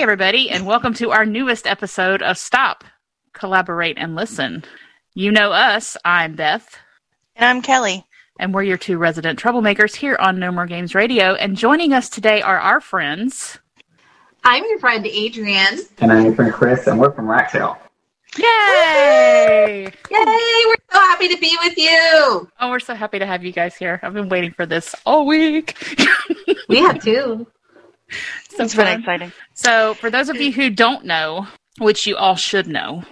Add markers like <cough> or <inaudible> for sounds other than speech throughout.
Hey, everybody, and welcome to our newest episode of Stop, Collaborate, and Listen. You know us. I'm Beth, And I'm Kelly. and we're your two resident troublemakers here on No More Games Radio. And joining us today are our friends. I'm your friend Adrian. And I'm your friend Chris, and we're from Rat Tail. Yay! Yay! We're so happy to be with you. Oh, we're so happy to have you guys here. I've been waiting for this all week. <laughs> We have two. So it's been exciting. So, for those of you who don't know, which you all should know,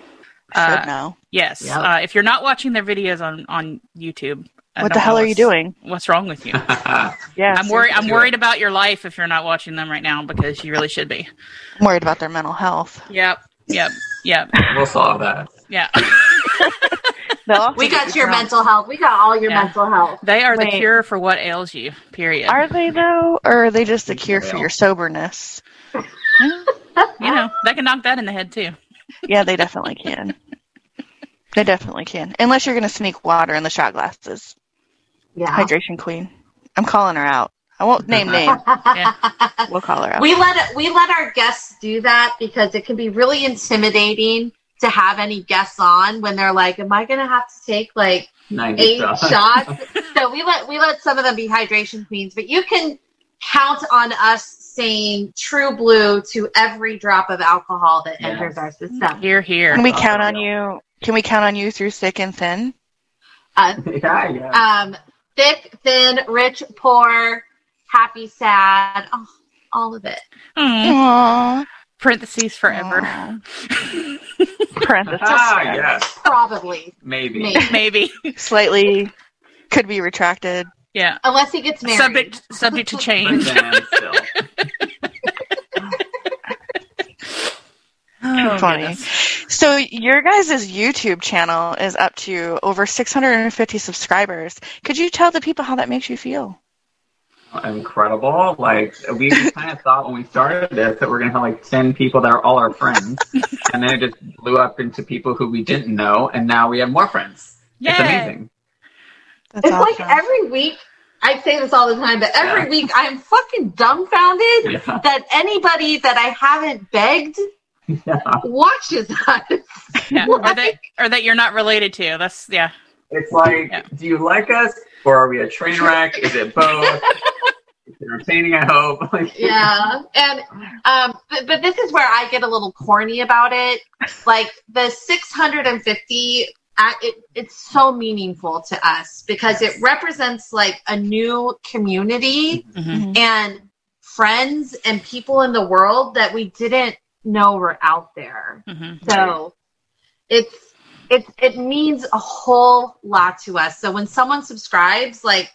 Should Uh, know. yes, Yep. uh, if you're not watching their videos on on YouTube, I What the hell are you doing? What's wrong with you? <laughs> Yeah, I'm worried. I'm worried about your life if you're not watching them right now because you really should be. I'm worried about their mental health. Yep. Yep. Yep. we'll solve that. Yeah. <laughs> They'll We got your drunk. mental health. We got all your Yeah. mental health. They are the cure for what ails you. Period. Are they though, or are they just the cure for your soberness? <laughs> you know, they can knock that in the head too. Yeah, they definitely can. They definitely can. Unless you're gonna sneak water in the shot glasses. Yeah. Hydration queen. I'm calling her out. I won't <laughs> name names. Yeah. We'll call her out. we let we let our guests do that because it can be really intimidating to have any guests on when they're like, "Am I going to have to take like 90 eight shots. shots?" <laughs> so we let we let some of them be hydration queens, but you can count on us saying "True Blue" to every drop of alcohol that Yes. enters our system. Here, here. Can we count on you? Can we count on you through thick and thin? Uh, <laughs> yeah, yeah. um, thick, thin, rich, poor, happy, sad, oh, all of it. Mm. Aww. Parentheses forever. Aw. <laughs> Parentheses. ah, yes. Probably, Maybe. maybe. <laughs> Maybe. Slightly could be retracted. Yeah. unless he gets married. Subject subject to <laughs> change. then. Oh, funny. goodness. So your guys' YouTube channel is up to over 650 subscribers. Could you tell the people how that makes you feel? Incredible. Like, we kind of thought when we started this that we're going to have like 10 people that are all our friends. <laughs> and then it just blew up into people who we didn't know. And now we have more friends. It's amazing. That's It's like every week. I say this all the time, but every Yeah. week I'm fucking dumbfounded Yeah. that anybody that I haven't begged yeah. watches us. Yeah. Or that <laughs> or that you're not related to. That's yeah. It's like, Yeah. do you like us or are we a train <laughs> wreck? Is it both? <laughs> it's entertaining, I hope. <laughs> Yeah, and um, but, but this is where I get a little corny about it. Like the 650, uh, it, it's so meaningful to us because it represents like a new community Mhm. and friends and people in the world that we didn't know were out there. Mhm. So it's it it means a whole lot to us. So when someone subscribes, like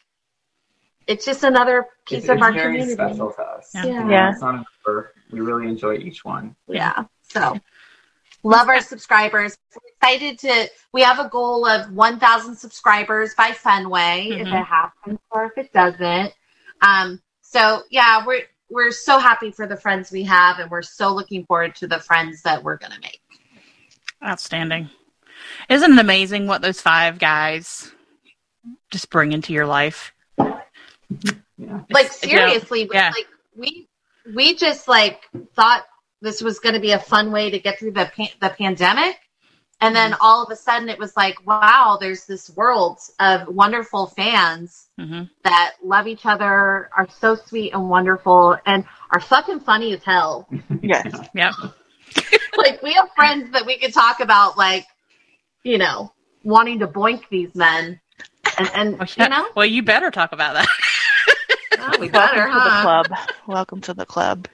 it's just another piece It's, of it's our very community. special to us. Yeah. Yeah. Yeah. It's not a number. We really enjoy each one. Yeah. So love our subscribers. We're excited to we have a goal of 1000 subscribers by Fenway if Mhm. it happens or if it doesn't. Um so yeah, we're we're so happy for the friends we have and we're so looking forward to the friends that we're going to make. Outstanding. Isn't it amazing what those five guys just bring into your life? Yeah. like It's- seriously we- yeah. like we we just like thought this was going to be a fun way to get through the pa- the pandemic and then Mm-hmm. all of a sudden it was like wow there's this world of wonderful fans hmm that love each other are so sweet and wonderful and are fucking funny as hell <laughs> Yes. Yep. like we have friends that we could talk about like you know wanting to boink these men and, and Well, yeah. you know Well, you better talk about that. oh, we Welcome better to the club. Welcome to the club.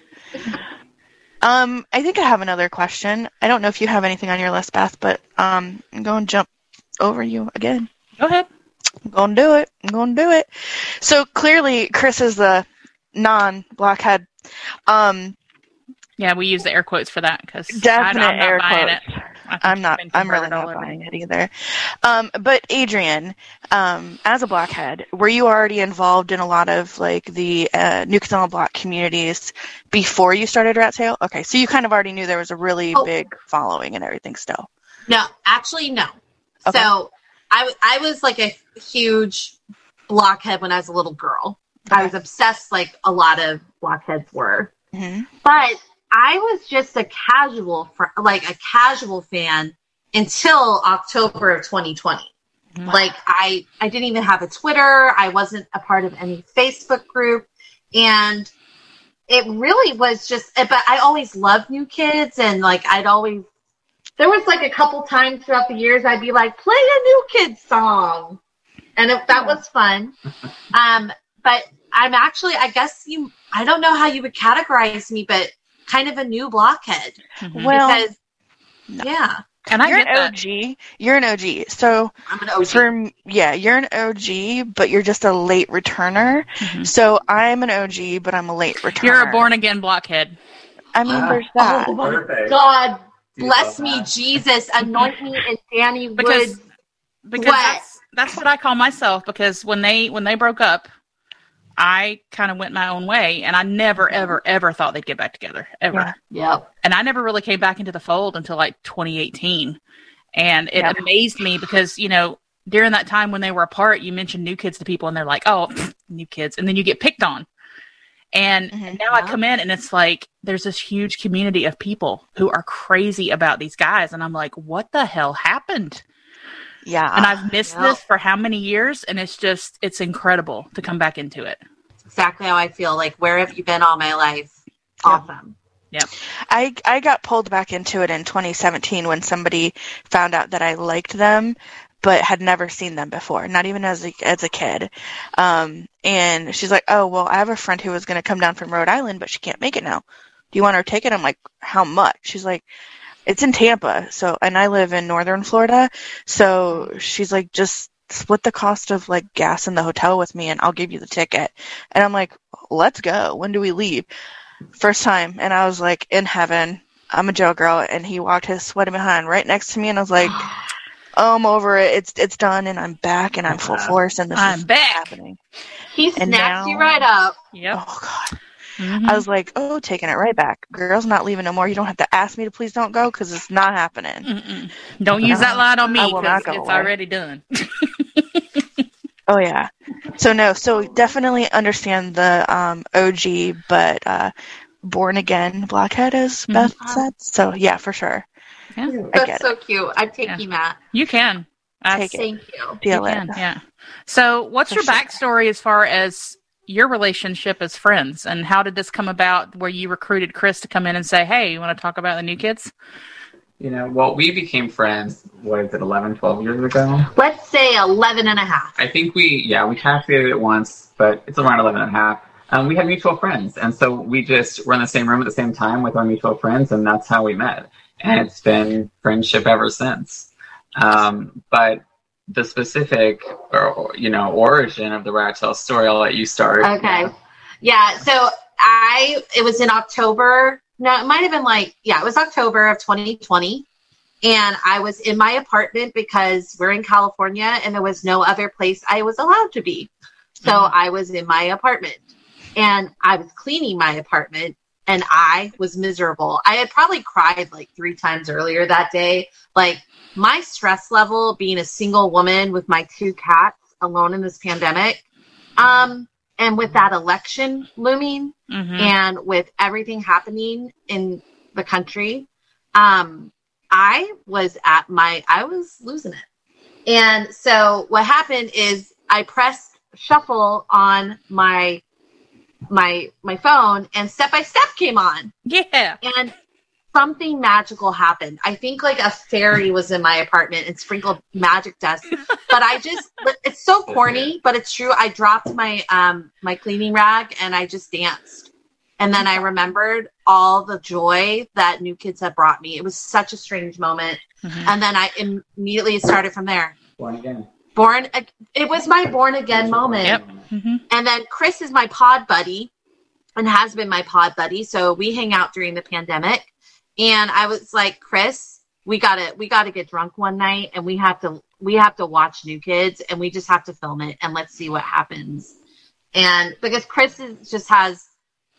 Um, I think I have another question. I don't know if you have anything on your list, Beth, but um, I'm going to jump over you again. Go ahead. I'm going to do it. I'm going to do it. So clearly, Chris is the non-blockhead. Um, Yeah, we use the air quotes for that because definite I'm not air buying quotes. it. I I'm not. I'm really not buying it either. Um, but Adrian, um, as a blockhead, were you already involved in a lot of like the uh, New Kids on the Block communities before you started Rat Tail? Okay, so you kind of already knew there was a really Oh. big following and everything. Still, No, actually, no. Okay. So I was like a huge blockhead when I was a little girl. I was obsessed, like a lot of blockheads were. hmm But I was just a casual, fr- like a casual fan until October of 2020. Mhm. Like I, I didn't even have a Twitter. I wasn't a part of any Facebook group, and it really was just. But I always loved New Kids, and like I'd always. There was like a couple times throughout the years I'd be like, play a New Kids song, and it, that was fun. <laughs> Um, but I'm actually, I guess you, I don't know how you would categorize me, but kind of a new blockhead Mhm. Well, because, no. yeah, and I you're get an that. OG. You're an OG. So I'm an OG. for yeah, you're an OG, but you're just a late returner. Mhm. So I'm an OG, but I'm a late returner. You're a born again blockhead. I mean, Ah. there's that. Oh Perfect. God, bless me, that? Jesus, anoint me and Danny Because- Wood. because What? that's that's what I call myself because when they when they broke up, I kind of went my own way and I never ever ever thought they'd get back together ever. Yeah. Yep. And I never really came back into the fold until like 2018. And it Yeah. amazed me because, you know, during that time when they were apart, you mentioned new kids to people and they're like, "Oh, pfft, new kids." And then you get picked on. And Mhm. now I come in and it's like there's this huge community of people who are crazy about these guys and I'm like, "What the hell happened?" Yeah. and I've missed Yep. this for how many years, and it's just it's incredible to come back into it. Exactly how I feel. Like, where have you been all my life? Awesome. Yeah. I I got pulled back into it in 2017 when somebody found out that I liked them, but had never seen them before, not even as a, as a kid. Um, and she's like, "Oh, well, I have a friend who was going to come down from Rhode Island, but she can't make it now. Do you want her to take it?" I'm like, "How much?" She's like, "It's in Tampa, so and I live in northern Florida, so she's like, just." Split the cost of like gas in the hotel with me and I'll give you the ticket. And I'm like, let's go. When do we leave? First time. And I was like, in heaven. I'm a Joe girl. And he walked his sweaty behind right next to me. And I was like, oh, <gasps> I'm over it. It's, it's done. And I'm back and I'm full uh, force. And this I'm is back. happening. He snaps now- you right up. Yep. Oh God. Mhm. I was like, oh, taking it right back. Girl's not leaving no more. You don't have to ask me to please don't go because it's not happening. Mm-mm. Don't use that line on me I will not because go it's away. already done. <laughs> Oh yeah. So no, so definitely understand the um, OG, but uh, born again blockhead, as Mhm. Beth said. So yeah, for sure. Yeah. I get That's it. so cute. I'd take Yeah. you, Matt. You can. That's- Take it. Thank you. Feel you it. can, Yeah. So, what's For your sure. backstory as far as your relationship as friends, and how did this come about? Where you recruited Chris to come in and say, "Hey, you want to talk about the new kids?" You know, well, we became friends, what is it, 11, 12 years ago? Let's say 11 and a half. I think we, yeah, we calculated it once, but it's around 11 and a half. Um, we had mutual friends, and so we just were in the same room at the same time with our mutual friends, and that's how we met. And it's been friendship ever since. Um, but the specific, or, you know, origin of the Rat Tail story, I'll let you start. Okay. Yeah. So I, it was in October. No, it might have been like, yeah, it was October of 2020. And I was in my apartment because we're in California and there was no other place I was allowed to be. So Mhm. I was in my apartment and I was cleaning my apartment and I was miserable. I had probably cried like three times earlier that day. Like my stress level being a single woman with my two cats alone in this pandemic. Um, and with that election looming Mm-hmm. and with everything happening in the country, um, I was at my, I was losing it. And so what happened is I pressed shuffle on my, my, my phone and step by step came on yeah. and something magical happened. I think like a fairy was in my apartment and sprinkled magic dust. But I just it's so corny, but it's true. I dropped my um my cleaning rag and I just danced. And then I remembered all the joy that New Kids had brought me. It was such a strange moment. Mhm. And then I immediately started from there. Born again. Born it was my born again moment. Yep. hmm And then Chris is my pod buddy and has been my pod buddy. So we hang out during the pandemic. And I was like, Chris, we gotta we gotta get drunk one night and we have to we have to watch New Kids and we just have to film it and let's see what happens. And because Chris is, just has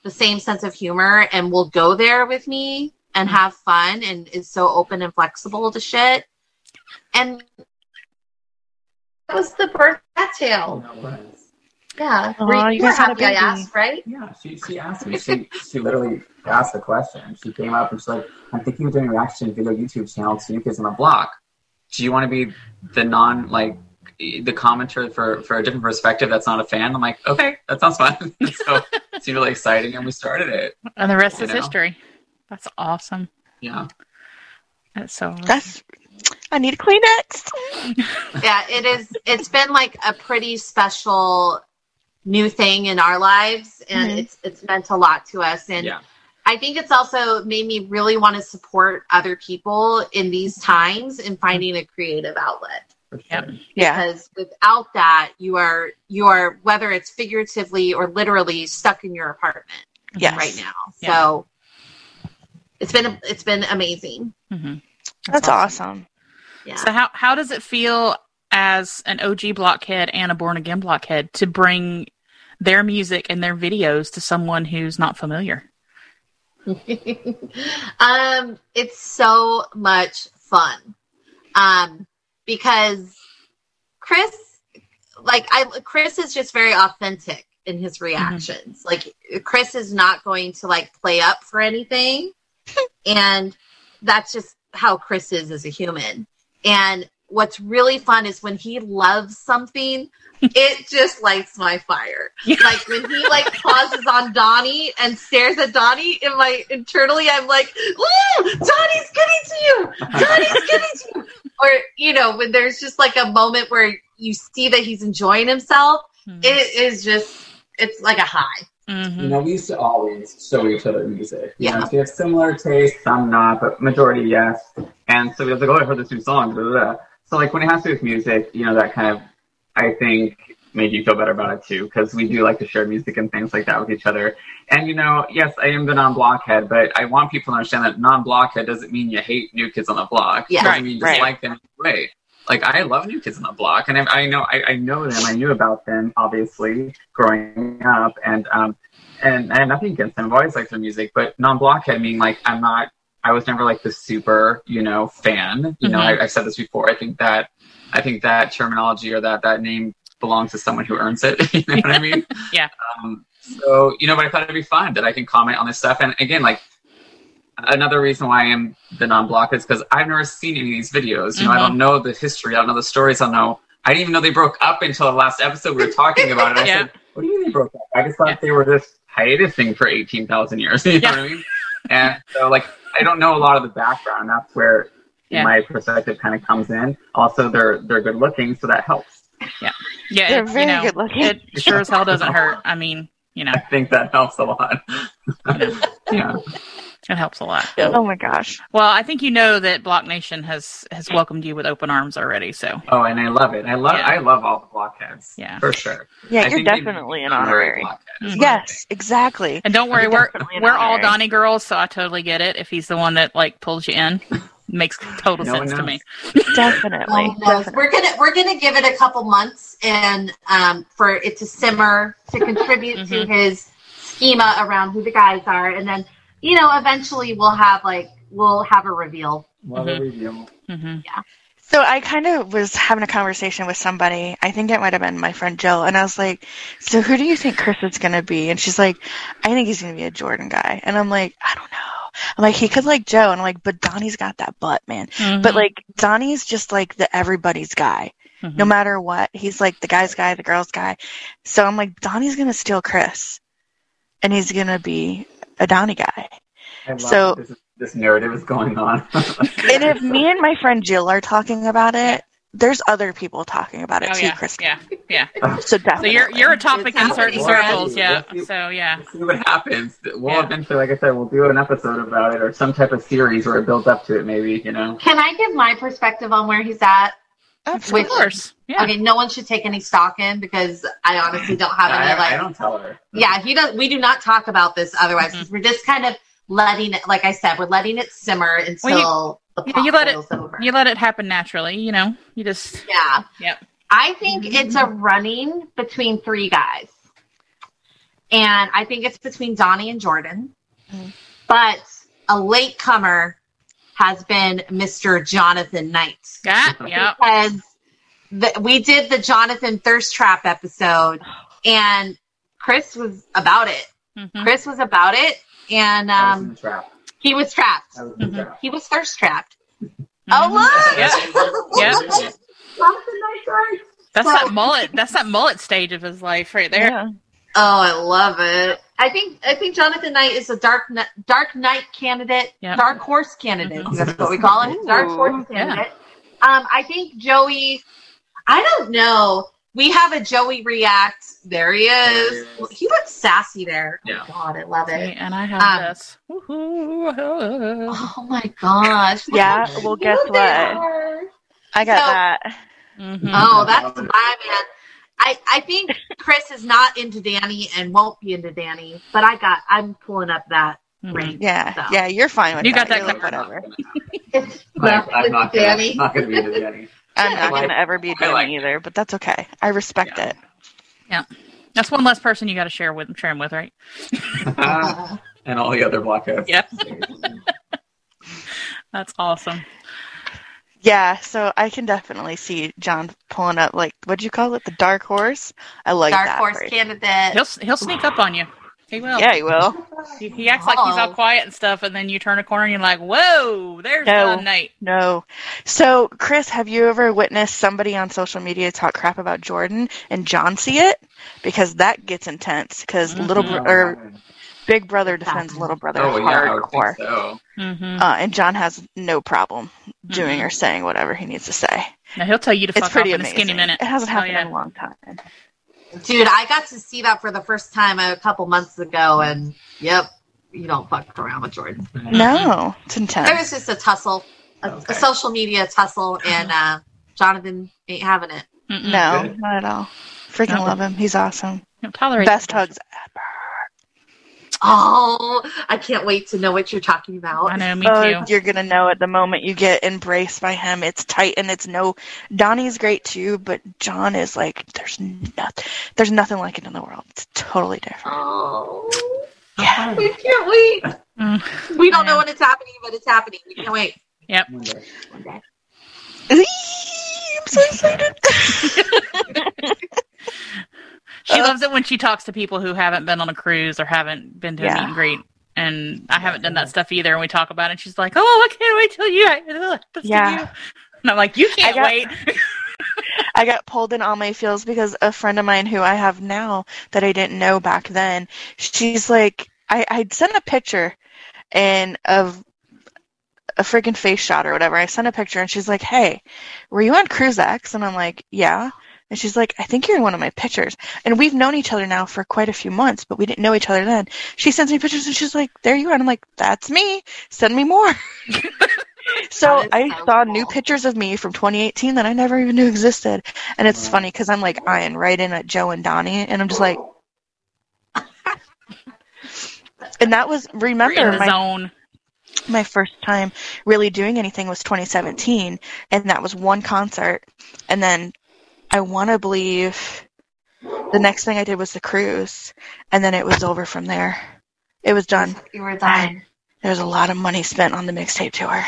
the same sense of humor and will go there with me and mm-hmm. have fun and is so open and flexible to shit. And that was the birth of Rat Tail. Yeah. Aw, you, you you were guys had a happy I asked, right? Yeah, she, she asked me. She she literally asked the question. She came up and she's like, "I'm thinking of doing a reaction video YouTube channel to New Kids on the Block. Do you want to be the non like the commenter for for a different perspective that's not a fan?" I'm like, "Okay, that sounds fun." <laughs> so it seemed really exciting, and we started it. And the rest is know? history. That's awesome. Yeah, That's so awesome. That's. I need a Kleenex. <laughs> yeah, it is. It's been like a pretty special new thing in our lives, and Mhm. it's it's meant a lot to us. And yeah, I think it's also made me really want to support other people in these times in finding a creative outlet. for sure. Yep. Yeah. Because without that, you are you are whether it's figuratively or literally stuck in your apartment Yes. right now. Yeah. So it's been it's been amazing. hmm That's awesome. Yeah. So how how does it feel as an OG blockhead and a born again blockhead to bring their music and their videos to someone who's not familiar? <laughs> um, it's so much fun. Um, because Chris, like I, Chris is just very authentic in his reactions. Like Chris is not going to like play up for anything, <laughs> and that's just how Chris is as a human. And what's really fun is when he loves something, it just lights my fire. Like when he like pauses on Donnie and stares at Donnie, in my internally I'm like, "Ooh, Donnie's getting to you! Donnie's <laughs> getting to you!" Or you know, when there's just like a moment where you see that he's enjoying himself, Mhm. it is just it's like a high. Mhm. You know, we used to always show each other music. You Yeah. know, so we have similar tastes, some not, but majority yes. And so we was like, oh, I heard this new song. Blah, blah, blah. So like when it has to do with music, you know, that kind of, I think, made you feel better about it too, because we do like to share music and things like that with each other. And you know, yes, I am the non-blockhead, but I want people to understand that non-blockhead doesn't mean you hate New Kids on the Block. Yeah. It doesn't Right, mean you right. dislike them in any way. Like I love New Kids on the Block, and I, I know I, I know them. I knew about them obviously growing up, and um, and I have nothing against them. I've always liked their music, but non-blockhead meaning like I'm not. I was never like the super, you know, fan. You know, Mhm. I, I've said this before. I think that I think that terminology or that that name belongs to someone who earns it. <laughs> you know what I mean? <laughs> Yeah. Um, so you know, but I thought it'd be fun that I can comment on this stuff. And again, like another reason why I am the non-block is because I've never seen any of these videos. You know, I Mhm. don't know the history. I don't know the stories. I don't know. I didn't even know they broke up until the last episode we were talking about it. I <laughs> Yeah. said, "What do you mean they broke up?" I just thought Yeah. they were this hiatus thing for eighteen thousand years. You know Yeah. what I mean? And so, like, I don't know a lot of the background. That's where Yeah. my perspective kind of comes in. Also, they're they're good looking, so that helps. Yeah, yeah, They're it, very you know, good looking. It sure as hell doesn't hurt. I mean, you know, I think that helps a lot. <laughs> yeah. it helps a lot. Oh my gosh. Well, I think you know that Block Nation has has welcomed you with open arms already. So Oh, and I love it. I love Yeah. I love all the blockheads. Yeah. for sure. Yeah, I you're definitely an become honorary. blockhead, is Mhm. Yes, exactly. And don't worry, I'm we're we're all honorary. Donnie girls, so I totally get it. If he's the one that like pulls you in, makes total No sense to me. <laughs> Definitely. No. definitely. We're gonna we're gonna give it a couple months and um, for it to simmer to <laughs> contribute to Mm-hmm. his schema around who the guys are, and then you know eventually we'll have like we'll have a reveal. think. Love Mhm. a review. hmm So I kind of was having a conversation with somebody. I think it might have been my friend Jill, and I was like, "So who do you think Chris is going to be?" And she's like, "I think he's going to be a Jordan guy." And I'm like, "I don't know." I'm like, "He could like Joe," and I'm like, "But Donnie's got that butt, man." Mm-hmm. But like Donnie's just like the everybody's guy. Mm-hmm. No matter what, he's like the guy's guy, the girl's guy. So I'm like, Donnie's going to steal Chris, and he's going to be a Donnie guy. I So- that this, this narrative is going on. <laughs> And if me and my friend Jill are talking about it, there's other people talking about it oh too, yeah, Chris. yeah, yeah. <laughs> So So definitely. you're you're a topic in certain circles, yeah. right? So yeah, see what happens. We'll Yeah. eventually, like I said, we'll do an episode about it or some type of series where it builds up to it. Maybe you know. Can I give my perspective on where he's at? Absolutely. of course, yeah. Okay, no one should take any stock in because I honestly don't have <laughs> any I, like I don't tell her. yeah he does we do not talk about this otherwise Mhm. 'cause we're just kind of letting it like i said we're letting it simmer until the yeah, you let it- over You let it happen naturally, you know. You just yeah Yep. i think it's a running between three guys and i think it's between donnie and jordan Mhm. but a late comer has been mr jonathan knight Yeah, yep. because the, we did the Jonathan Thirst Trap episode, and Chris was about it. Mhm. Chris was about it, and I was in um, the trap. He was trapped. Mm-hmm. I was in the trap. He was thirst trapped. Mhm. Oh, look! Yeah. Yeah. That's So- that mullet. That's that mullet stage of his life right there. Yeah. Oh, I love it. I think I think Jonathan Knight is a dark Kn- dark knight candidate, Yep. dark horse candidate. Mhm. That's what we call it. Dark Ooh. horse Yeah. candidate. Um, I think Joey. I don't know. We have a Joey react. There he is. There he is. He looks sassy there. Yeah. Oh God, I love Okay, it. and I have Um, this. Oh my gosh. Yeah, how well, guess cute they what? I got So- that. Mhm. Oh, that's my man. I, I think Chris is not into Danny and won't be into Danny, but I got I'm pulling up that Mhm. ring. Yeah, So. yeah, you're fine with it. You that. got that You're like, covered. whatever. <laughs> It's Like, I'm not gonna, not gonna be into Danny. I'm not like- gonna ever be doing like- either, but that's okay. I respect Yeah. it. Yeah. That's one less person you got to share with, share him with, right? <laughs> and all the other blockheads. Yep. <laughs> That's awesome. Yeah, so I can definitely see John pulling up like what'd you call it? The dark horse. I like Dark that. horse phrase. candidate. He'll he'll sneak up on you. He will. Yeah, he will. He, he acts like he's all Oh. quiet and stuff, and then you turn a corner and you're like, "Whoa, there's No. the night." No. So, Chris, have you ever witnessed somebody on social media talk crap about Jordan and John see it? Because that gets intense. Because little Mhm. bro- or big brother defends little brother Oh yeah, hardcore, think so. Mm-hmm. uh, and John has no problem doing or saying whatever he needs to say. Now he'll tell you to It's fuck pretty off in a skinny minute. It hasn't Oh, happened yeah. in a long time. Dude, I got to see that for the first time a couple months ago, and yep, you don't fuck around with Jordan. No, it's intense. There was just a tussle, a, Okay. a social media tussle, <laughs> and uh, Jonathan ain't having it. Mm-mm. No, not at all. Freaking No. love him. He's awesome. He'll tolerate Best hugs ever. Oh, I can't wait to know what you're talking about. I know, me Oh, too. you're gonna know at the moment you get embraced by him. It's tight and it's no. Donnie's great too, but John is like there's nothing. There's nothing like it in the world. It's totally different. Oh, Yeah. <laughs> we can't wait. Mm. We don't know when it's happening, but it's happening. We can't wait. Yep. One day. One day. I'm so excited. <laughs> <laughs> She Uh, loves it when she talks to people who haven't been on a cruise or haven't been to a meet and greet. And I haven't done that stuff either. And we talk about it. And she's like, "Oh, I can't wait till you." ugh, this to Yeah. you." And I'm like, "You can't got- wait." <laughs> I got pulled in all my feels because a friend of mine who I have now that I didn't know back then, she's like, I I'd sent a picture and of a freaking face shot or whatever. I sent a picture and she's like, Hey, were you on Cruise X? And I'm like, Yeah. And she's like, I think you're in one of my pictures. And we've known each other now for quite a few months, but we didn't know each other then. She sends me pictures and she's like, There you are. And I'm like, That's me. Send me more. <laughs> so I saw cool. new pictures of me from 2018 that I never even knew existed. And it's funny because I'm like eyeing right in at Joe and Donnie, and I'm just like, <laughs> and that was remember my zone. my first time really doing anything was 2017, and that was one concert, and then I want to believe the next thing I did was the cruise, and then it was over from there. It was done. You were done. There was a lot of money spent on the mixtape tour.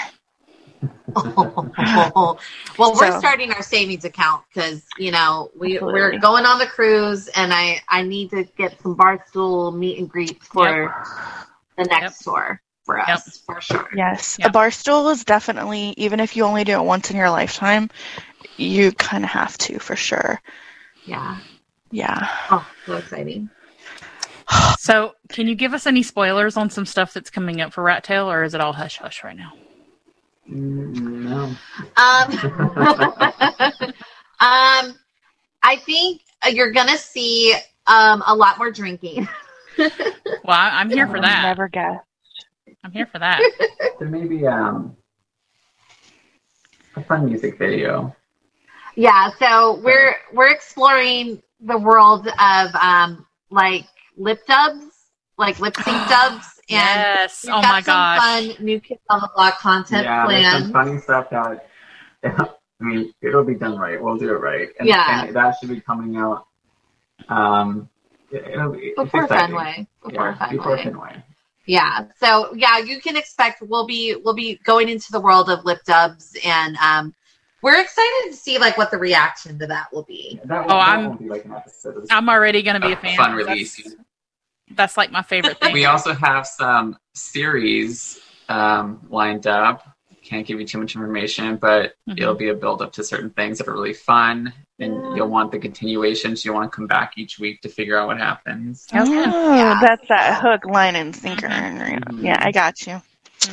<laughs> well, we're So- starting our savings account because you know we Absolutely. we're going on the cruise, and I I need to get some barstool meet and greets for the next tour for us for sure. Yes, Yeah. a bar stool is definitely even if you only do it once in your lifetime, you kind of have to for sure. Yeah. Yeah. Oh, so exciting. <sighs> So, can you give us any spoilers on some stuff that's coming up for Rat Tail, or is it all hush hush right now? No. Um, <laughs> um, I think you're gonna see um a lot more drinking. <laughs> Well, I, I'm here for that. Never guess. I'm here for that. there may be um a fun music video. Yeah, so we're we're exploring the world of um like lip dubs, like lip sync <gasps> dubs, and yes. we've Oh got my some gosh. fun new kids on the block content yeah, some funny stuff that <laughs> I mean, it'll be done right. We'll do it right. And, Yeah. and that should be coming out. Um, it- it'll be Before. Fenway, before Yeah, Fenway. before Fenway. Yeah. So yeah, you can expect we'll be we'll be going into the world of lip dubs and um we're excited to see like what the reaction to that will be. That, Oh, I'm- be like an I'm already gonna be a a fan. fun That's- release. That's like my favorite thing. We also have some series um, lined up. Can't give you too much information, but Mhm. it'll be a build up to certain things that are really fun, and you'll want the continuation. So you'll want to come back each week to figure out what happens. Sounds. Oh, Yeah. that's that hook, line, and sinker. Mhm. Yeah, I got you.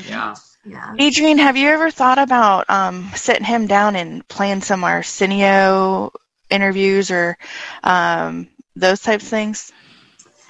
Yeah. Yeah. Adrian, have you ever thought about um, sitting him down and playing some Arsenio interviews or um, those types of things?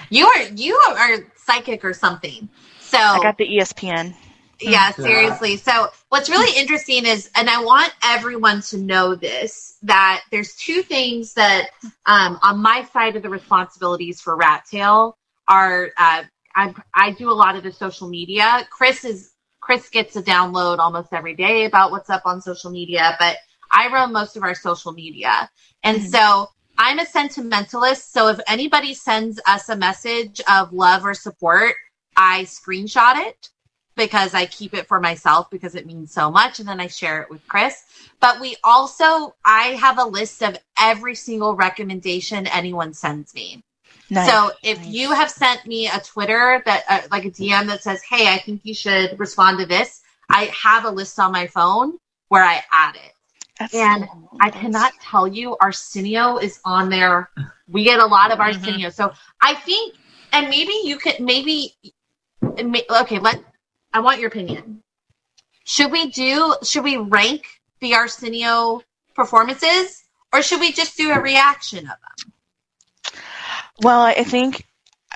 You are you are psychic or something. So I got the ESPN. yeah, Yeah. seriously. So what's really interesting is, and I want everyone to know this, that there's two things that um, on my side of the responsibilities for Rat Tail are uh, I, I do a lot of the social media. Chris is Chris gets a download almost every day about what's up on social media, but I run most of our social media. And Mhm. so I'm a sentimentalist. So if anybody sends us a message of love or support, I screenshot it because I keep it for myself because it means so much. And then I share it with Chris. But we also, I have a list of every single recommendation anyone sends me. Nice. So if Nice. you have sent me a Twitter that, uh, like a DM that says, "Hey, I think you should respond to this," I have a list on my phone where I add it. That's and so I cannot tell you, Arsenio is on there. We get a lot of. Arsenio, so I think, and maybe you could, maybe, okay. Let I want your opinion. Should we do? Should we rank the Arsenio performances, or should we just do a reaction of them? Well, I think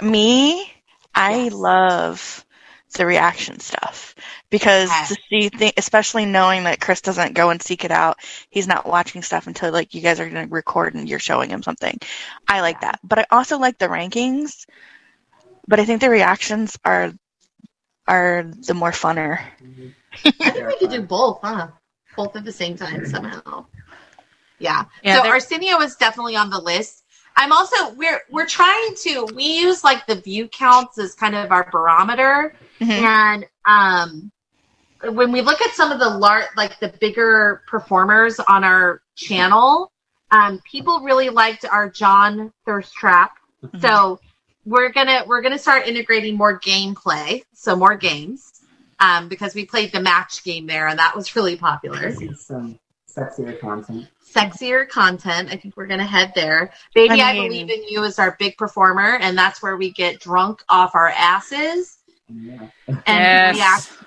me, I Yes. love the reaction stuff because Okay. to see, th- especially knowing that Chris doesn't go and seek it out, he's not watching stuff until like you guys are going to record and you're showing him something. I like Yeah. that, but I also like the rankings. But I think the reactions are are the more funner. I think we could do both, huh? Both at the same time somehow. Yeah. Yeah, so Arsenio is definitely on the list. I'm also we're we're trying to we use like the view counts as kind of our barometer, Mhm. and um, when we look at some of the lar- like the bigger performers on our channel, um, people really liked our John Thirst Trap. Mm-hmm. So we're gonna we're gonna start integrating more gameplay, so more games, um, because we played the match game there, and that was really popular. Some sexier content. Sexier content. I think we're gonna head there. Baby, I, I believe in you is our big performer, and that's where we get drunk off our asses Yeah. and Yes. react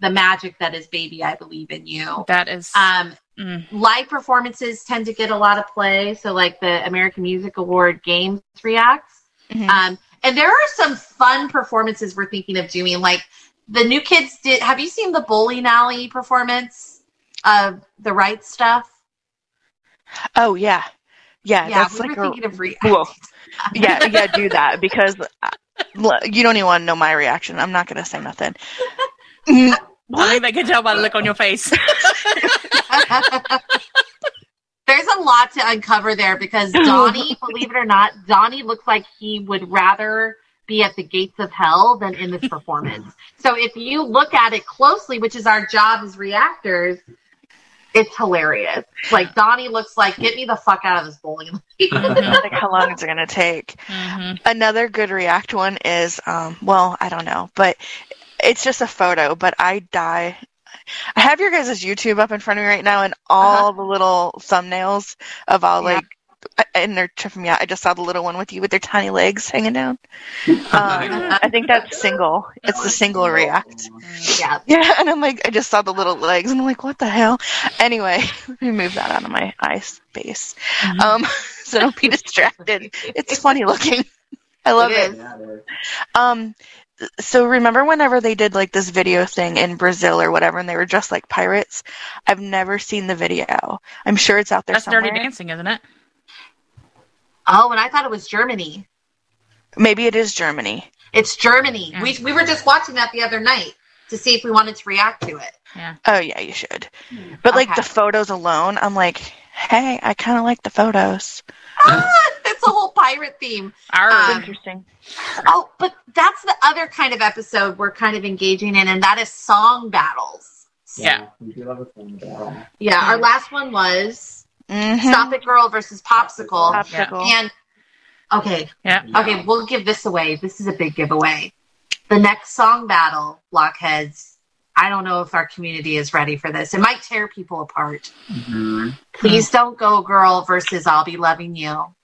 the magic that is Baby, I believe in you. That is. Um, mm. live performances tend to get a lot of play, so like the American Music Award Games reacts. Mhm. Um, and there are some fun performances we're thinking of doing. Like the new kids did. Have you seen the bowling alley performance of the right stuff? Oh yeah, yeah. yeah, that's we like were a thinking of re- <laughs> Well, yeah, yeah, do that <laughs> because uh, you don't even want to know my reaction. I'm not gonna say nothing. I think I can tell by the look on your face. <laughs> There's a lot to uncover there because Donnie, believe it or not, Donnie looks like he would rather be at the gates of hell than in this performance. So if you look at it closely, which is our job as reactors, it's hilarious. Like Donnie looks like, get me the fuck out of this bowling. like <laughs> how long is it gonna take? hmm Another good react one is, um, well, I don't know, but it's just a photo. But I die. I have your guys' YouTube up in front of me right now, and all the little thumbnails of all Yeah. like, and they're tripping me out. I just saw the little one with you with their tiny legs hanging down. <laughs> Um, I think that's single. It's the single react. yeah. <laughs> Yeah, and I'm like, I just saw the little legs, and I'm like, what the hell? Anyway, <laughs> let me move that out of my eye space, Mhm. um, so don't be distracted. It's funny looking. I love It it. is. Yeah, it is. Um, so remember whenever they did like this video thing in Brazil or whatever, and they were dressed like pirates? I've never seen the video. I'm sure it's out there That's somewhere. Dirty Dancing, isn't it? Oh, and I thought it was Germany. Maybe it is Germany. It's Germany. Yeah. We, we were just watching that the other night to see if we wanted to react to it. Yeah. Oh yeah, you should. But like Okay. the photos alone, I'm like, hey, I kind of like the photos. Ah, it's a whole pirate theme. Our Um, Interesting. Oh, but that's the other kind of episode we're kind of engaging in, and that is song battles. Yeah. We do love a fun battle. Yeah, our last one was Mhm. Stop It Girl versus Popsicle. Popsicle. And okay, Yeah. okay, we'll give this away. This is a big giveaway. The next song battle, Blockheads. I don't know if our community is ready for this. It might tear people apart. Mhm. Please don't go, girl, versus I'll be loving you.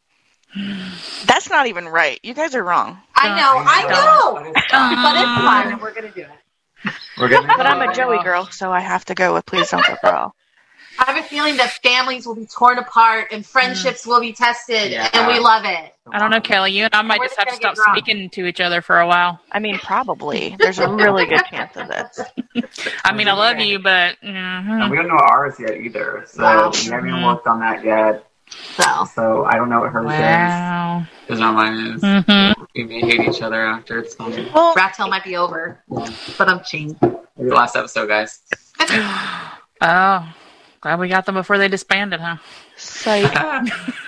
That's not even right. You guys are wrong. I know, I know, But it's fun. but it's fun, and we're gonna do it. We're gonna But I'm a Joey girl, so I have to go with Please Don't Go Girl. I have a feeling that families will be torn apart and friendships will be tested, Yeah. and we love it. I don't know, Kelly. You and I might We're just have to stop drunk. speaking to each other for a while. I mean, probably. There's a really good chance of this. <laughs> I mean, I love you, but And mhm. we don't know ours yet either, so Wow. we haven't even worked on that yet. So So I don't know what hers wow. is. Because not mine is. hmm We may hate each other after it's fine. Well, Rat Tail might be over, but I'm ching. The last episode, guys. <laughs> Oh, glad we got them before they disbanded, huh? psych. <laughs>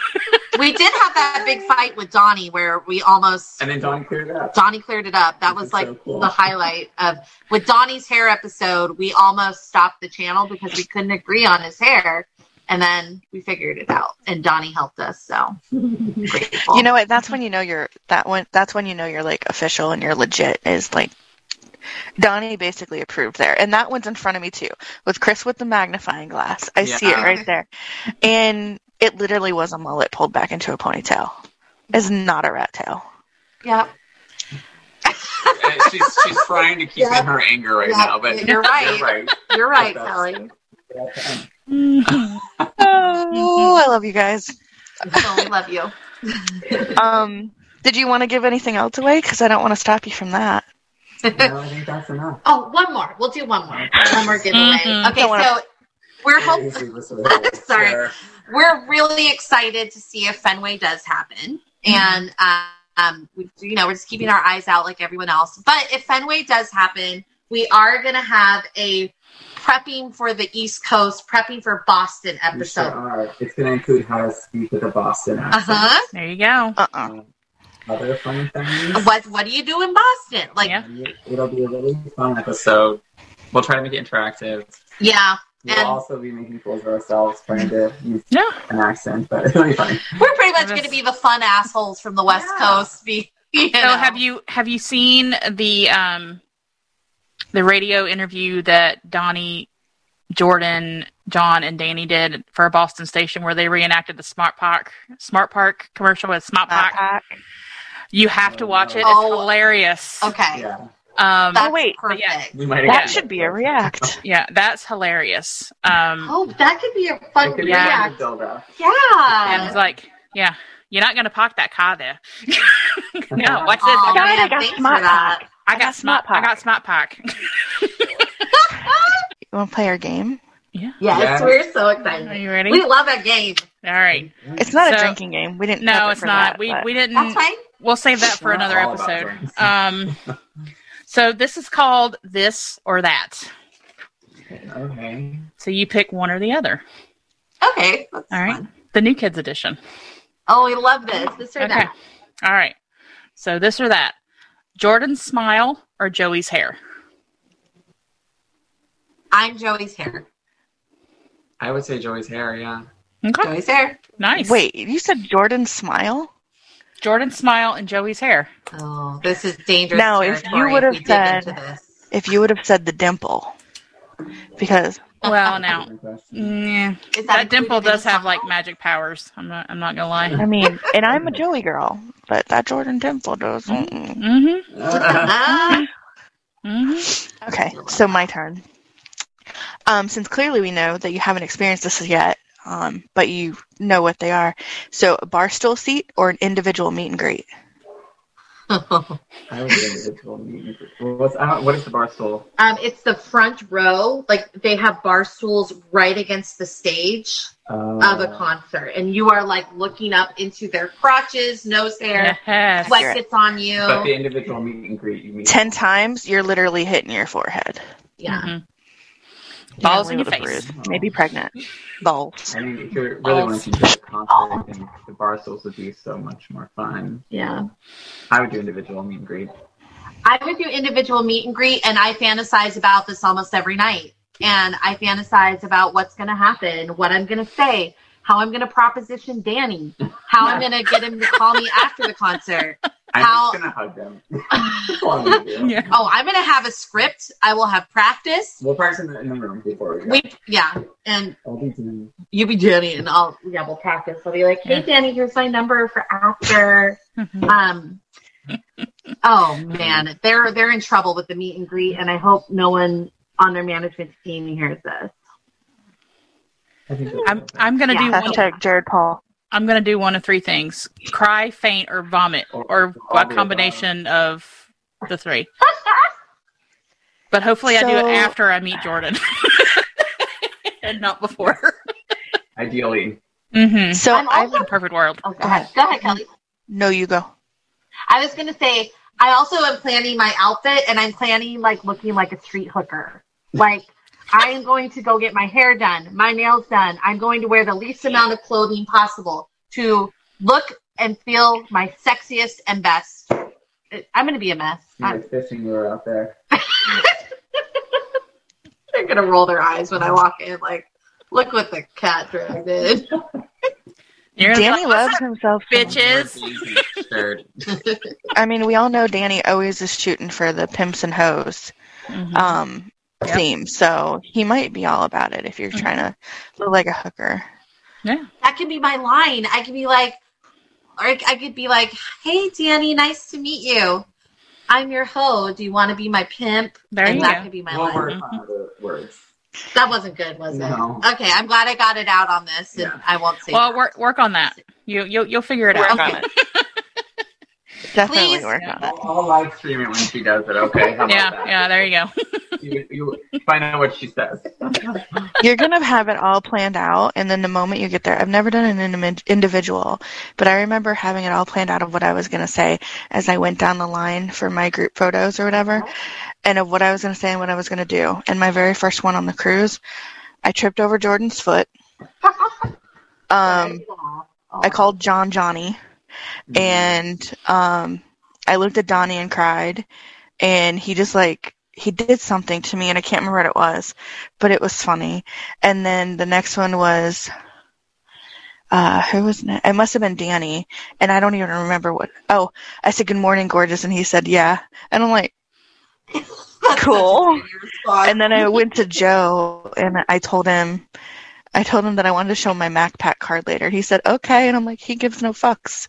We did have that big fight with Donnie where we almost and then Donnie cleared it up. Donnie cleared it up. That was like so cool. the highlight of with Donnie's hair episode. We almost stopped the channel because we couldn't agree on his hair, and then we figured it out, and Donnie helped us. So <laughs> grateful. You know what? That's when you know you're that one. That's when you know you're like official and you're legit. Is like Donnie basically approved there, and that one's in front of me too, with Chris with the magnifying glass. I see it right there, and it literally was a mullet pulled back into a ponytail. It's not a rat tail. Yep. Uh, she's she's trying to keep Yeah. in her anger right Yeah, now, but you're right. You're right. You're right, Kelly. Oh, I love you guys. So we love you. Um, did you want to give anything else away? Because I don't want to stop you from that. No, I think that's enough. Oh, one more. We'll do one more. One more giveaway. Mhm. Okay, wanna- so we're hoping. Usually this is a- <laughs> Sorry. we're really excited to see if Fenway does happen, and um, we, you know, we're just keeping our eyes out like everyone else. But if Fenway does happen, we are going to have a prepping for the East Coast, prepping for Boston We sure episode. are. It's going to include how to speak with a Boston Uh huh. There you go. Uh-uh. Um, Other fun things. What What do you do in Boston? Like, Yeah. It'll be a really fun episode. We'll try to make it interactive. yeah, We'll And- also be making fools of ourselves, trying to use Yeah. an accent, but it'll be funny. we're pretty much going to be the fun assholes from the West Yeah. Coast. Be, you So know. have you have you seen the um the radio interview that Donnie, Jordan, John, and Danny did for a Boston station where they reenacted the Smart Park Smart Park commercial with Smart Matt Park? Pack. You have to watch it. It's Oh. hilarious. Okay, Yeah. Um, that's Oh, wait. perfect. Yeah. We might That Yeah. should be a react. <laughs> yeah, that's hilarious. Um, Oh, that could be a fun It could be Yeah. a react. build and Yeah. it's like, yeah, you're not gonna park that car there. <laughs> no, <laughs> watch this. Oh, I got, God, I got thanks Smart for that. I I got got smart. Smart I got smart park. You want to play our game? Yeah. Yes, Yes. we're so excited. Are excited. you ready? We love that game. All right. It's not a drinking game. We didn't. prep No, it it's not. that, we but- we didn't. That's fine. We'll save that for another episode. <laughs> Um, so this is called this or that. Okay. So you pick one or the other. Okay. That's All right. fun. The new kids edition. Oh, we love this. This or Okay. that. All right. So this or that. Jordan's smile or Joey's hair. I'm Joey's hair. I would say Joey's hair, yeah. Okay. Joey's hair. Nice. Wait, you said Jordan smile? Jordan's smile and Joey's hair. Oh, this is dangerous. Now, if you would have said- If you would have said the dimple, because Well, now, yeah, Is that dimple does have like magic powers. I'm not. I'm not gonna lie. I mean, and I'm a Joey girl, but that Jordan dimple does. Mm-hmm. Ah, <laughs> Mm-hmm. Okay, so my turn. Um, since clearly we know that you haven't experienced this yet, um, but you know what they are. So, a bar stool seat or an individual meet and greet? <laughs> I would say individual meet and greet. What's, I what is the bar stool? um, it's the front row. Like they have bar stools right against the stage Uh, of a concert, and you are like looking up into their crotches, nose hair. Yes. Sweat Accurate. gets on you. But the individual meet and greet, you mean? Ten times, you're literally hitting your forehead. yeah. Mhm. Balls in your face. bruise, Maybe pregnant. Balls. I mean, if you really want to enjoy the concert, I think the bar stools would be so much more fun. Yeah. I would do individual meet and greet. I would do individual meet and greet, and I fantasize about this almost every night. and I fantasize about what's going to happen, what I'm going to say, how I'm going to proposition Danny, how I'm going to get him to call me after the concert. <laughs> I'm How- just gonna hug them. That's all I'm gonna do. Yeah. Oh, I'm going to have a script. I will have practice. We'll practice in the, in the room before we go. We yeah, and I'll be doing- you be Danny, and I'll yeah, we'll practice. I'll be like, hey, Yeah. Danny, here's my number for after. Mhm. Um. Oh <laughs> man, they're they're in trouble with the meet and greet, and I hope no one on their management team hears this. I think I'm. I'm gonna Yeah, do one. Hashtag Jared Paul. I'm gonna do one of three things: cry, faint, or vomit, Or- or all a the combination of the three. <laughs> But hopefully, I do it after I meet Jordan, <laughs> and not before. Ideally, mm-hmm. So I'm I've also- Perfect world. Oh, go ahead, go ahead, Kelly. no, you go. I was gonna say I also am planning my outfit, and I'm planning like looking like a street hooker. Like I am going to go get my hair done, my nails done. I'm going to wear the least amount of clothing possible to look and feel my sexiest and best. I'm gonna be a mess. you're I'm- like fishing lure out there. <laughs> They're gonna roll their eyes when I walk in. Like, look what the cat dragged in. <laughs> You're Danny like, loves himself. bitches. I mean, we all know Danny always is shooting for the pimps and hoes Mhm. um, Yep. theme, so he might be all about it if you're Mhm. trying to look like a hooker. yeah. That could be my line. I could be like, or I I could be like, "Hey, Danny, nice to meet you. I'm your hoe. Do you want to be my pimp?" There and you that go. could be my We'll line. work on the words. That wasn't good, was No. it? Okay, I'm glad I got it out on this, and Yeah. I won't say. Well, that. work work on that. You you'll you'll figure it Work out. on Okay. it. Definitely Please. work Yeah. on it. I'll, I'll live stream it when she does it. Okay. How about Yeah, that? yeah. There you go. <laughs> You, you find out what she says. You're gonna have it all planned out, and then the moment you get there, I've never done an individual, but I remember having it all planned out of what I was gonna say as I went down the line for my group photos or whatever, and of what I was gonna say and what I was gonna do. And my very first one on the cruise, I tripped over Jordan's foot. <laughs> Um, I called John Johnny, and um, I looked at Donnie and cried, and he just like he did something to me, and I can't remember what it was, but it was funny. And then the next one was, uh, who was it? It must have been Danny, and I don't even remember what. Oh, I said good morning, gorgeous, and he said yeah, and I'm like. <laughs> Cool. And then I went to Joe and I told him, I told him that I wanted to show my MacPack card later. He said, okay. And I'm like, he gives no fucks.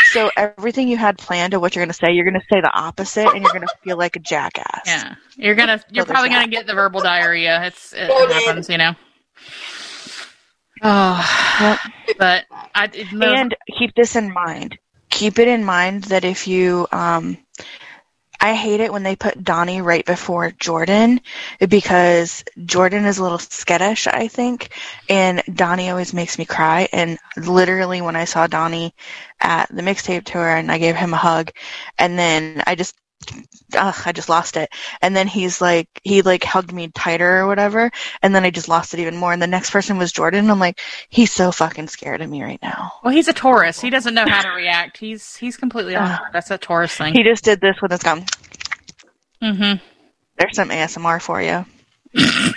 <laughs> so everything you had planned of what you're going to say, you're going to say the opposite and you're going to feel like a jackass. Yeah, you're gonna you're probably gonna get the verbal diarrhea. It's it happens, you know. <sighs> Oh, but I it, no, And keep this in mind. Keep it in mind that if you, um, I hate it when they put Donnie right before Jordan because Jordan is a little skittish, I think, and Donnie always makes me cry. And literally, when I saw Donnie at the mixtape tour and I gave him a hug, and then I just, ugh, I just lost it. And then he's like, he like hugged me tighter or whatever, and then I just lost it even more. And the next person was Jordan. I'm like, he's so fucking scared of me right now. well, he's a Taurus. He doesn't know how to react. He's he's completely Ugh. awkward. That's a Taurus thing. He just did this with his gum. mm-hmm. There's some ASMR for you. <laughs>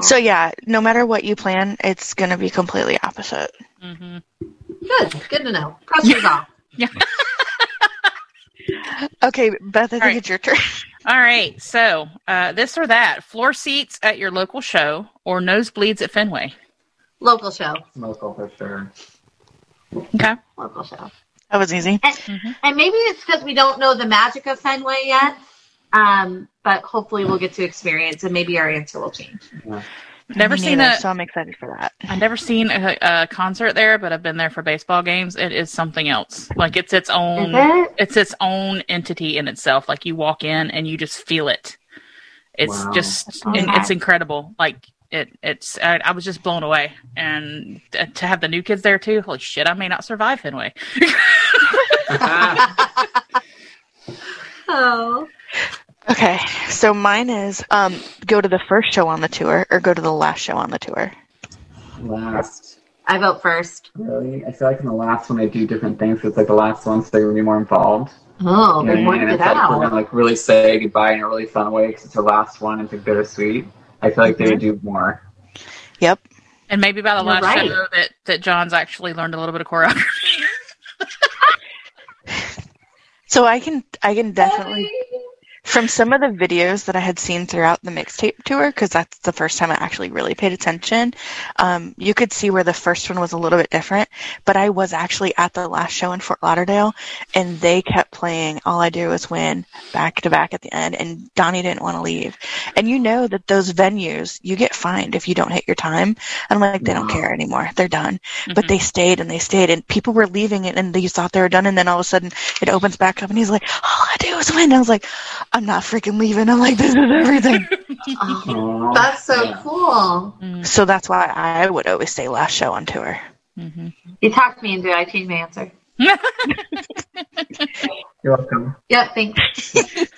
So yeah, no matter what you plan, it's gonna be completely opposite. Mm-hmm. Good, good to know. Pressure's off. <laughs> Okay, Beth, I think right. it's your turn. <laughs> All right. So uh, this or that: floor seats at your local show or nosebleeds at Fenway. Local show. Local for sure. Okay. Local show. That was easy. And maybe it's because we don't know the magic of Fenway yet. Um, but hopefully we'll get to experience and maybe our answer will change. Never Me seen neither, a. so I'm excited for that. I've never seen a, a concert there, but I've been there for baseball games. It is something else. Like it's its Is own. it? It's its own entity in itself. Like you walk in and you just feel it. It's Wow. just. That's it's incredible. Like it. It's. I, I was just blown away, and t- to have the new kids there too. Holy shit! I may not survive Fenway. <laughs> <laughs> <laughs> Oh. Okay, so mine is um, go to the first show on the tour or go to the last show on the tour. last. I vote first. Really? I feel like in the last one they do different things. It's like the last one, so they're gonna be more involved. Oh, You know they what I mean? and it's like we're out. gonna like really say goodbye in a really fun way because it's our last one. It's like bittersweet. I feel like they would do more. Yep. And maybe by the You're last right. show that, that John's actually learned a little bit of choreography. <laughs> So I can I can definitely from some of the videos that I had seen throughout the mixtape tour, because that's the first time I actually really paid attention, um, you could see where the first one was a little bit different. But I was actually at the last show in Fort Lauderdale, and they kept playing All I Do Is Win back to back at the end, and Donnie didn't want to leave. And you know that those venues, you get fined if you don't hit your time. And I'm like, they don't care anymore. They're done. But Mhm. they stayed and they stayed, and people were leaving it, and they thought they were done, and then all of a sudden it opens back up, and he's like, "All I do is win." And I was like, "I'm not freaking leaving." I'm like, "This is everything." <laughs> Oh, that's so Yeah. cool. Mm, so that's why I would always say last show on tour. mhm. You talked me into it. I changed my answer. <laughs> You're welcome. Yep, thanks. <laughs>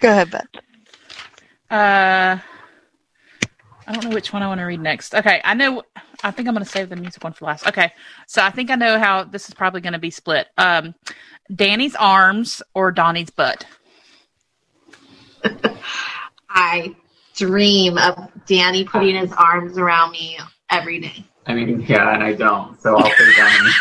Go ahead, Beth. Uh, I don't know which one I want to read next. Okay, I know. I think I'm going to save the music one for last. Okay, so I think I know how this is probably going to be split. Um, Danny's arms or Donnie's butt. <laughs> I dream of Danny putting his arms around me every day. I mean, yeah, and I don't, so I'll put it.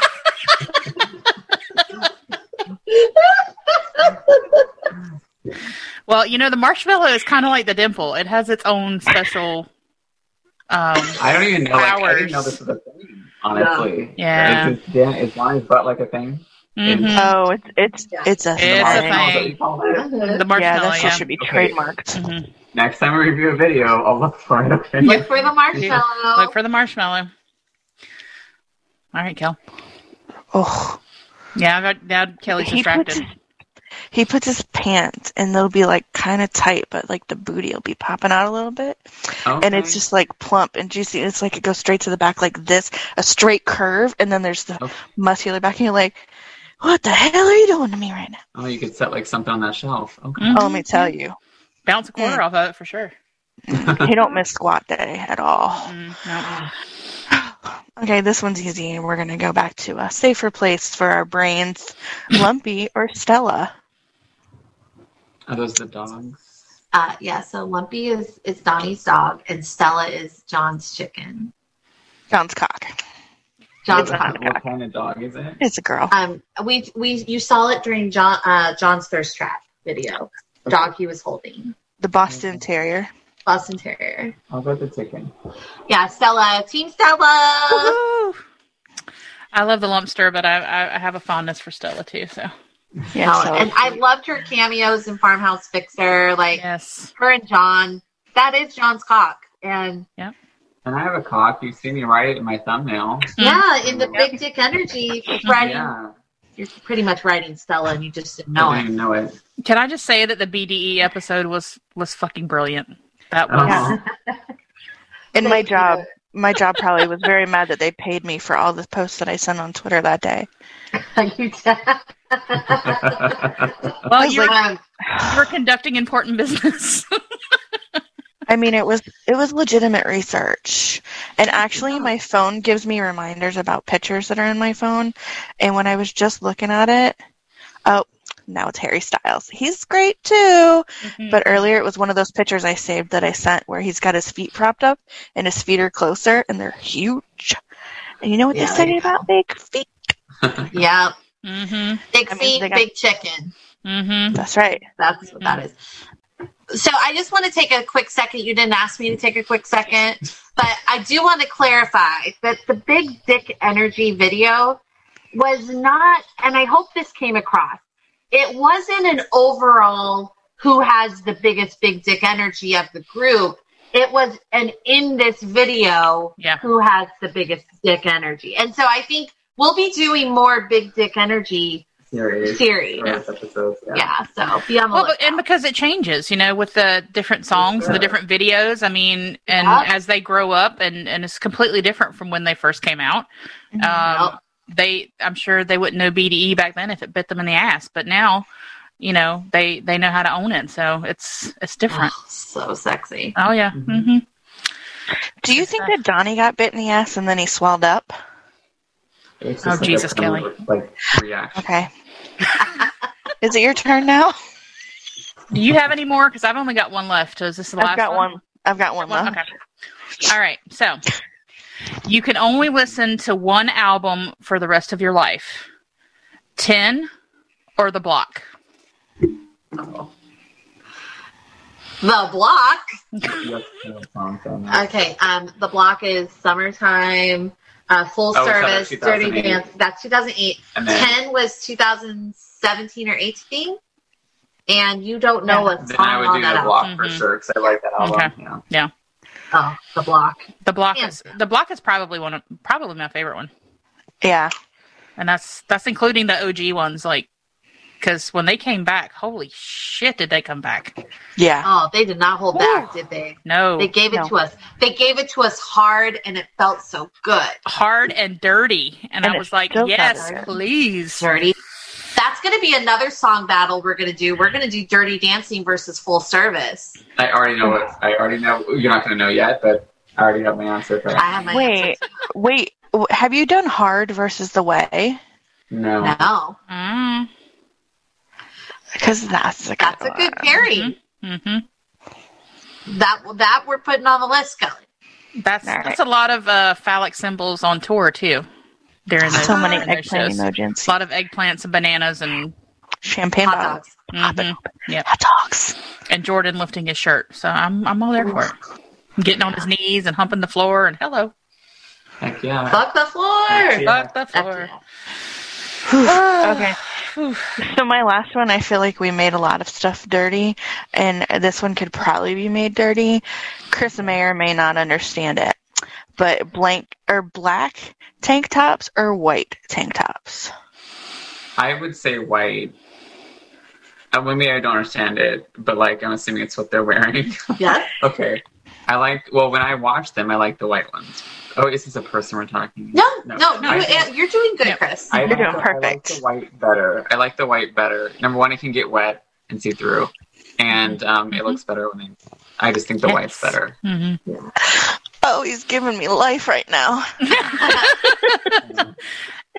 <laughs> <laughs> Well, you know the marshmallow is kind of like the dimple. It has its own special. Um, I don't even know. Like, I didn't know this was a thing. Honestly, Yeah. Is, this, Dan, is Donnie's butt like a thing? mhm. Oh, it's it's it's a It's a thing. Marshmallows that thing. you call? The Yeah, marshmallow. that Yeah. should be Okay. trademarked. Mhm. Next time we review a video, I'll look for it. Okay. Look for the marshmallow. Look for the marshmallow. All right, Kel. Oh, Yeah, I've now Kelly's he puts distracted. his, he puts his pants, and they'll be like kind of tight, but like the booty will be popping out a little bit. and it's just like plump and juicy. It's like it goes straight to the back like this, a straight curve, and then there's the Okay. muscular back, and you're like, "What the hell are you doing to me right now?" Oh, you could set like something on that shelf. Okay. Mhm. Oh, let me tell you, Bounce a quarter off of it for sure. <laughs> he don't miss squat day at all. Mm, no. <sighs> Okay, this one's easy, we're gonna go back to a safer place for our brains: Lumpy or Stella. Are those the dogs? Uh, yeah, so Lumpy is, is Donnie's dog, and Stella is John's chicken. John's cock. John's It's dog. What kind of dog is it? It's a girl. Um, we we you saw it during John uh, John's thirst trap video. Dog he was holding, The Boston Terrier. Boston Terrier. How about the chicken. Yeah, Stella, Team Stella. Woohoo! I love the lumpster, but I, I, I have a fondness for Stella too. So Yeah, so- and I loved her cameos in Farmhouse Fixer, like yes, her and John. That is John's cock, and yeah. And I have a cock. You see me write it in my thumbnail. yeah, in the Yep. Big Dick Energy, writing. Yeah. You're pretty much writing Stella, and you just didn't I know didn't it. know it. can I just say that the BDE episode was was fucking brilliant. That was Uh-huh. <laughs> in my job, my job probably was very mad that they paid me for all the posts that I sent on Twitter that day. <laughs> You did. <laughs> well. was You were, Um, <sighs> you were conducting important business. <laughs> I mean, it was it was legitimate research, and actually, my phone gives me reminders about pictures that are in my phone. And when I was just looking at it, oh, now it's Harry Styles. He's great too. But earlier, it was one of those pictures I saved that I sent where he's got his feet propped up and his feet are closer, and they're huge. And you know what Yeah, they say about big feet? <laughs> yeah, mm-hmm. big I mean, feet, got- big chicken. Mm-hmm. That's right. That's what that is. So I just want to take a quick second. You didn't ask me to take a quick second, but I do want to clarify that the big dick energy video was not, and I hope this came across. It wasn't an overall who has the biggest big dick energy of the group. It was an in this video Yeah. who has the biggest dick energy. And so I think we'll be doing more big dick energy Series. series. Or episodes, yeah. Yeah, so be on the Well, lookout. and because it changes, you know, with the different songs and the different videos. I mean, and Yeah. as they grow up, and and it's completely different from when they first came out. Um, Yep. They, I'm sure they wouldn't know BDE back then if it bit them in the ass, but now, you know, they they know how to own it, so it's it's different. Oh, so sexy. Oh yeah. Mhm. hmm Do you think that Donnie got bit in the ass and then he swelled up? It's Oh, like Jesus, Kelly. Like reaction. Okay. <laughs> Is it your turn now? Do you have any more? Because I've only got one left. Is this the last one? I've got one. I've got one One- left. Okay. All right. So you can only listen to one album for the rest of your life. Ten or the block. The block. Yes, no songs on that. Okay, um, the block is summertime, uh, full Oh, service, dirty 2008? dance. That's 2008. Then, Ten was 2017 or 18, and you don't know what then I would on do that the album. block for Mhm. sure because I like that album. Okay. Yeah. Oh, the block. The block Yeah. is the block is probably one of probably my favorite one, Yeah. and that's that's including the OG ones. Like, because when they came back, holy shit, did they come back? Yeah. Oh, they did not hold back, did they? No, They gave it No. to us. They gave it to us hard, and it felt so good. hard and dirty, and, And I was like, yes, please. Dirty. That's going to be another song battle we're going to do. We're going to do Dirty Dancing versus Full Service. I already know what I already know. You're not going to know yet, but I already have my answer for I have my Wait, wait. Have you done hard versus the way? No. answer. No, Mm, Because that's a good that's a good one. parry. hmm That that we're putting on the list, Scully. That's All right. that's a lot of uh, phallic symbols on tour too. During those, So many during eggplant emojis. A lot of eggplants and bananas and Champagne Hot bottles. dogs. mhm, yep. Hot dogs. and Jordan lifting his shirt. So I'm I'm all there for it. Getting on his knees and humping the floor and hello, Heck yeah. Fuck the floor. Yeah. fuck the floor. it. Okay. So my last one, I feel like we made a lot of stuff dirty, and this one could probably be made dirty. Chris may or may not understand it, but blank or black tank tops or white tank tops. I would say white. Uh, maybe I don't understand it, but like I'm assuming it's what they're wearing. <laughs> Yes. <laughs> okay. I like. Well, when I watch them, I like the white ones. Oh, is this a person we're talking? To? No, no, I you, think- you're doing good, Yeah. Chris. I You're like doing the, I like perfect. the white better. I like the white better. Number one, it can get wet and see through, and um, it Mhm. looks better when they. I just think the Yes. white's better. Mhm. Oh, he's giving me life right now. <laughs>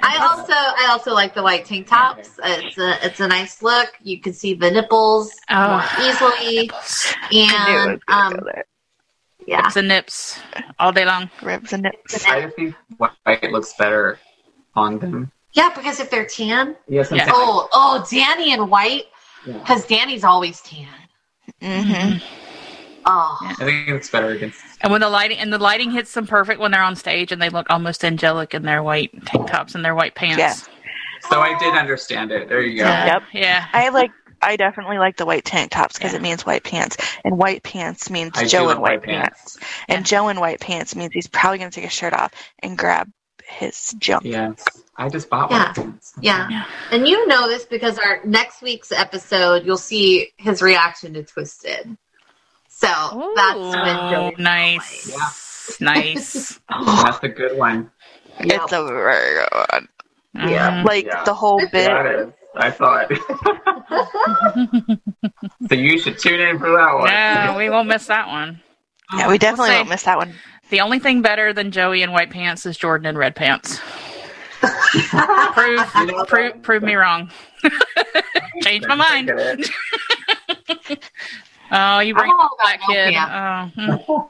I also I also like the white tank tops. It's a it's a nice look. You can see the nipples Oh. more easily, I knew it and was um, yeah, Nips and nips all day long. Ribs and nips. I just think white looks better on them. yeah. Because if they're tan, Yes, Yeah. oh oh, Danny and white, Yeah. because Danny's always tan. hmm Oh, Yeah. I think it looks better against. And when the lighting and the lighting hits them perfect when they're on stage and they look almost angelic in their white tank tops and their white pants. Yeah. So I did understand it. There you go. Yeah. Yep. Yeah. I like. I definitely like the white tank tops because Yeah. it means white pants, and white pants means I Joe like in white white pants. pants. And Joe in white pants means he's probably going to take his shirt off and grab his junk. Yes, I just bought Yeah. white pants. yeah. Yeah. And you know this because our next week's episode, you'll see his reaction to Twisted. So that's when Ooh, Joey. nice. Yeah. Nice. <laughs> That's a good one. Yep. It's a very good one. Yeah. Mhm. Like Yeah. the whole bit. Yeah. I saw it. <laughs> so you should tune in for that one. no, we won't miss that one. Yeah, we definitely say- won't miss that one. The only thing better than Joey in white pants is Jordan in red pants. <laughs> prove, prove, prove me wrong. Change my mind. Look at it. Oh, you bring I'm all that kid. pants. Oh, hmm.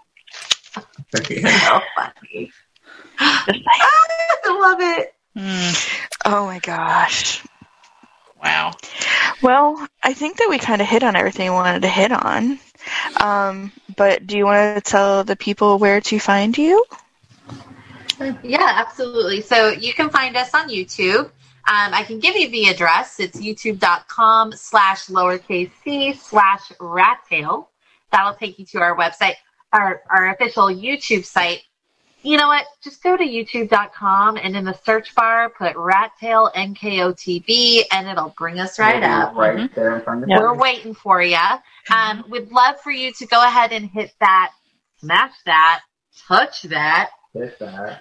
so funny. Just like, I love it. Hmm. oh my gosh. Wow. Well, I think that we kind of hit on everything we wanted to hit on. Um, but do you want to tell the people where to find you? Yeah, absolutely. So you can find us on YouTube. Um, I can give you the address. It's youtube.com slash lowercase c slash rattail. That'll take you to our website, our, our official YouTube site. You know what? Just go to youtube.com and in the search bar, put Rattail NKOTB and it'll bring us right up. Right there in front of Yep. you. We're waiting for you. Um, we'd love for you to go ahead and hit that, smash that, touch that.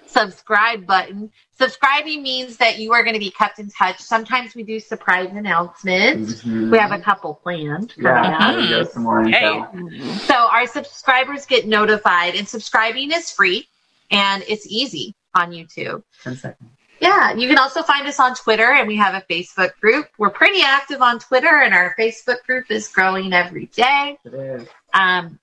Subscribe button. Subscribing means that you are going to be kept in touch. Sometimes we do surprise announcements. Mhm. We have a couple planned. Yeah, up. there you go. Some more Hey. info. So our subscribers get notified, and subscribing is free and it's easy on YouTube. Ten seconds. Yeah, you can also find us on Twitter, and we have a Facebook group. We're pretty active on Twitter, and our Facebook group is growing every day. It is. Um,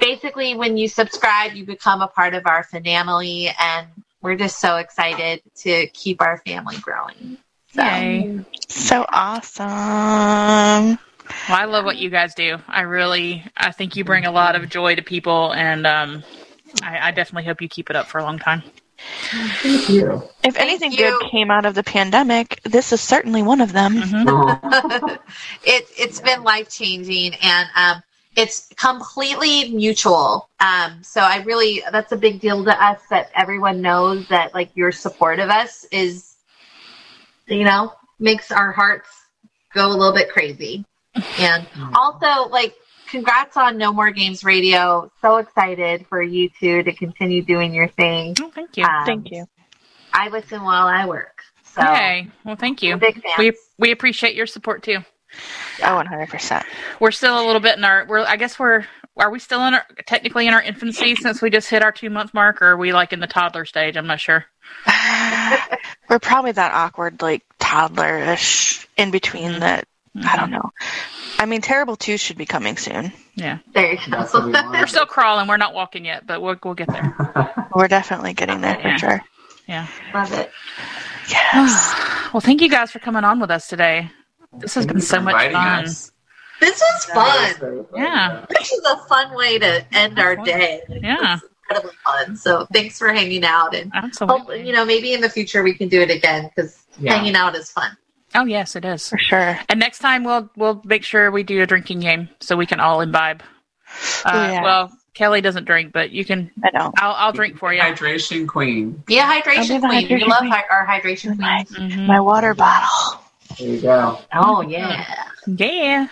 basically, when you subscribe, you become a part of our family, and we're just so excited to keep our family growing. So, Yay. So awesome. Well, I love what you guys do. I really, I think you bring a lot of joy to people, and um, I, I definitely hope you keep it up for a long time. Thank you. If anything you. good came out of the pandemic, this is certainly one of them. Mhm. <laughs> It, it's been life changing and um, it's completely mutual. Um, so I really, that's a big deal to us that everyone knows that like your support of us is, you know, makes our hearts go a little bit crazy. And <laughs> also, like, congrats on No More Games Radio. So excited for you two to continue doing your thing. Oh, thank you. Um, Thank you. I listen while I work. So, Yay. Well, thank you. Big fan. We we appreciate your support too. Oh, 100%. We're still a little bit in our. We're. I guess we're. Are we still in our technically in our infancy since we just hit our two month mark, or are we like in the toddler stage? I'm not sure. <sighs> We're probably that awkward, like toddlerish in between mm-hmm. that. I don't mm-hmm. know. I mean, Terrible 2 should be coming soon. Yeah, there you That's what we go. want. we're still crawling. We're not walking yet, but we'll we'll get there. <laughs> We're definitely getting there for Yeah. sure. Yeah. Love it. Yes. <sighs> well, thank you guys for coming on with us today. This has been so much fun. us. This was fun. Yeah. This is a fun way to end our day. Yeah. Incredibly fun. So thanks for hanging out, and hope Absolutely. you know maybe in the future we can do it again because Yeah. hanging out is fun. Oh yes, it is. For sure. And next time we'll we'll make sure we do a drinking game so we can all imbibe. Uh, Yeah. Well, Kelly doesn't drink, but you can. I know. I'll I'll drink for you. Hydration queen. Yeah, a I'll hydration queen. we love queen. our hydration My, queens. Mhm. my water bottle. There you go. Oh yeah, Yeah.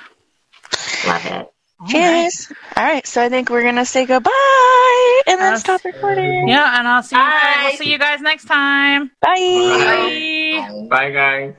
love it. Cheers. All right, so I think we're gonna say goodbye and then Uh, stop recording. Yeah, and I'll see you. Guys. Bye. We'll see you guys next time. Bye. Bye. Bye, guys.